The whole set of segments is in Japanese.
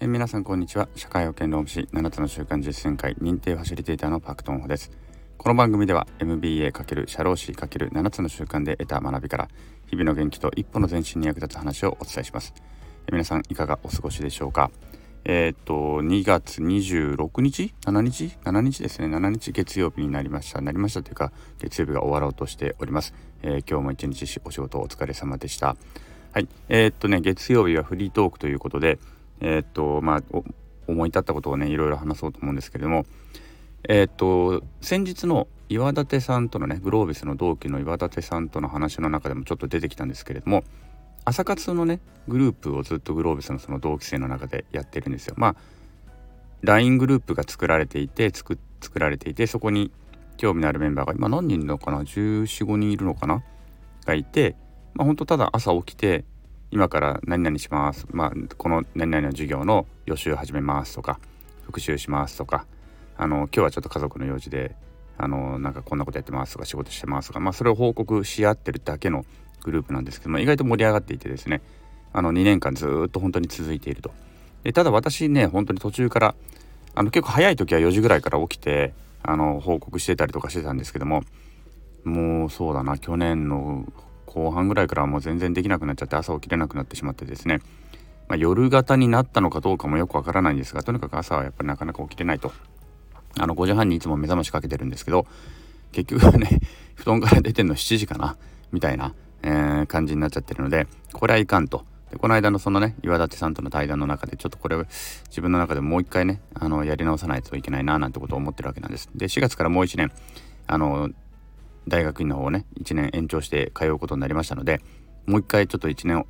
え、皆さんこんにちは。社会保険労務士7つの習慣実践会認定ファシリテーターのパクトンホです。この番組では MBA× 社労士 ×7 つの習慣で得た学びから日々の元気と一歩の前進に役立つ話をお伝えします、え、皆さんいかがお過ごしでしょうか。えー、っと2月26日？7日？7日ですね。7日月曜日になりました。なりましたというか月曜日が終わろうとしております、え今日も一日お仕事お疲れ様でした。はい、えー、っとね月曜日はフリートークということで、えー、っとまあ思い立ったことをねいろいろ話そうと思うんですけれども、えー、っと先日の岩立さんとのねグロービスの同期の岩立さんとの話の中でもちょっと出てきたんですけれども朝活のねグループをずっとグロービスのその同期生の中でやってるんですよ。まあ LINE グループが作られていて作作られていてそこに興味のあるメンバーが今何人いるのかな？1415人いるのかな？がいてまあ、本当ただ朝起きて今から何々します、まあ、この何々の授業の予習始めますとか復習しますとかあの今日はちょっと家族の用事であのなんかこんなことやってますとか仕事してますとか、まあ、それを報告し合ってるだけのグループなんですけども意外と盛り上がっていてですねあの2年間ずっと本当に続いていると。でただ私ね本当に途中からあの結構早い時は4時ぐらいから起きてあの報告してたりとかしてたんですけどももうそうだな去年の後半ぐらいからもう全然できなくなっちゃって朝起きれなくなってしまってですね、まあ、夜型になったのかどうかもよくわからないんですがとにかく朝はやっぱりなかなか起きれないとあの5時半にいつも目覚ましかけてるんですけど結局はね 布団から出てんの7時かなみたいな、えー、感じになっちゃってるのでこれはいかんと。でこの間のそのね岩立さんとの対談の中でちょっとこれを自分の中でもう一回ねあのやり直さないといけないななんてことを思ってるわけなんです。で4月からもう1年あの大学院の方をね1年延長して通うことになりましたのでもう一回ちょっと1年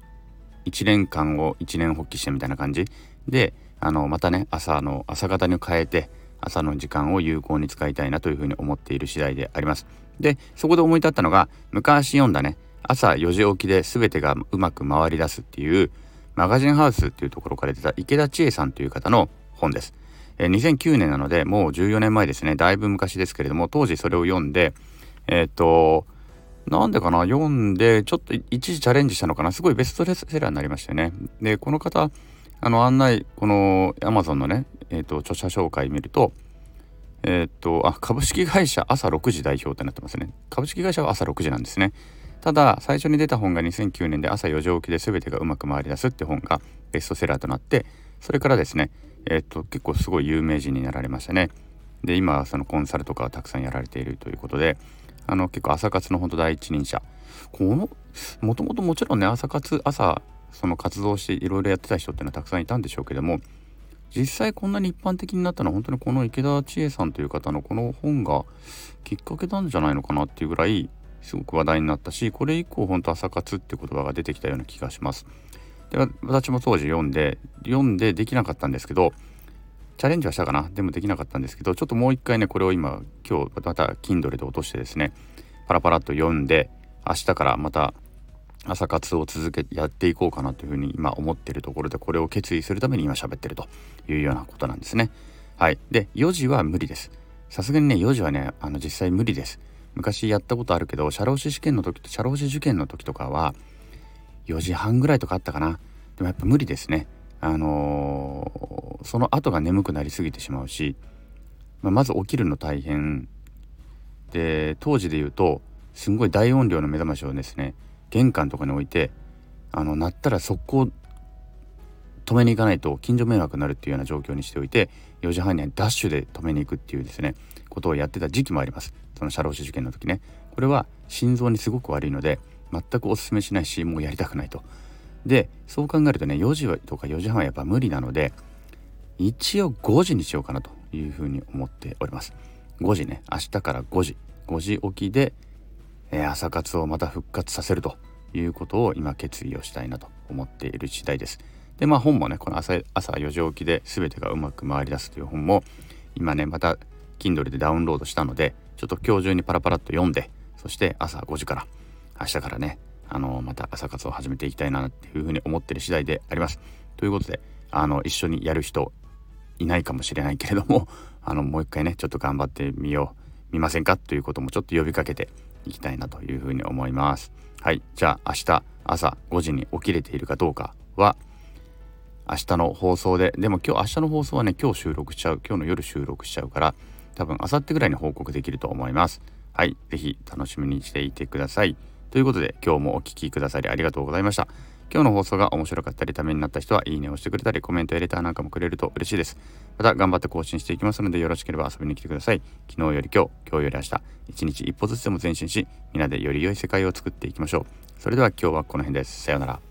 1年間を1年発起してみたいな感じであのまたね朝の朝方に変えて朝の時間を有効に使いたいなというふうに思っている次第であります。でそこで思い立ったのが昔読んだね朝4時起きで全てがうまく回り出すっていうマガジンハウスっていうところから出た池田千恵さんという方の本です。え2009年なのでもう14年前ですねだいぶ昔ですけれども当時それを読んでえっ、ー、と、なんでかな読んで、ちょっと一時チャレンジしたのかなすごいベストセラーになりましたよね。で、この方、あの案内、この Amazon のね、えっ、ー、と、著者紹介見ると、えっ、ー、と、あ、株式会社朝6時代表ってなってますね。株式会社は朝6時なんですね。ただ、最初に出た本が2009年で朝4時起きで全てがうまく回り出すって本がベストセラーとなって、それからですね、えっ、と、結構すごい有名人になられましたね。で、今、そのコンサルとかたくさんやられているということで、あの結構朝活の本当第一人者このもともともちろんね朝活朝その活動していろいろやってた人っていうのはたくさんいたんでしょうけども実際こんなに一般的になったのは本当にこの池田千恵さんという方のこの本がきっかけなんじゃないのかなっていうぐらいすごく話題になったしこれ以降本当朝活って言葉が出てきたような気がします。で私も当時読んで読んでできなかったんですけどチャレンジはしたかな？でもできなかったんですけどちょっともう一回ねこれを今今日また Kindle で落としてですねパラパラっと読んで明日からまた朝活を続けやっていこうかなというふうに今思ってるところでこれを決意するために今喋ってるというようなことなんですね。はい。で4時は無理です。さすがにね4時はねあの実際無理です。昔やったことあるけど社労士試験の時と社労士受験の時とかは4時半ぐらいとかあったかな。でもやっぱ無理ですね。あのー、その後が眠くなりすぎてしまうし、まあ、まず起きるの大変。で当時で言うとすんごい大音量の目覚ましをですね玄関とかに置いてあの鳴ったら速攻止めに行かないと近所迷惑になるっていうような状況にしておいて4時半にダッシュで止めに行くっていうですねことをやってた時期もあります。その社労士受験の時ね。これは心臓にすごく悪いので全くおすすめしないしもうやりたくないと。でそう考えるとね4時とか4時半はやっぱ無理なので一応5時にしようかなというふうに思っております。5時ね明日から5時。5時起きで、えー、朝活をまた復活させるということを今決意をしたいなと思っている次第です。でまあ本もねこの朝朝4時起きで全てがうまく回り出すという本も今ねまた Kindle でダウンロードしたのでちょっと今日中にパラパラっと読んでそして朝5時から明日からねあのまた朝活を始めていきたいなっていうふうに思ってる次第であります。ということであの一緒にやる人いないかもしれないけれども あのもう一回ねちょっと頑張ってみよう見ませんかということもちょっと呼びかけていきたいなというふうに思います。はいじゃあ明日朝5時に起きれているかどうかは明日の放送ででも今日明日の放送はね今日収録しちゃう今日の夜収録しちゃうから多分明後日ぐらいに報告できると思いますはい是非楽しみにしていてくださいということで今日もお聴きくださりありがとうございました。今日の放送が面白かったりためになった人はいいねをしてくれたりコメントやレターなんかもくれると嬉しいです。また頑張って更新していきますのでよろしければ遊びに来てください。昨日より今日今日より明日。一日一歩ずつでも前進しみんなでより良い世界を作っていきましょう。それでは今日はこの辺です。さようなら。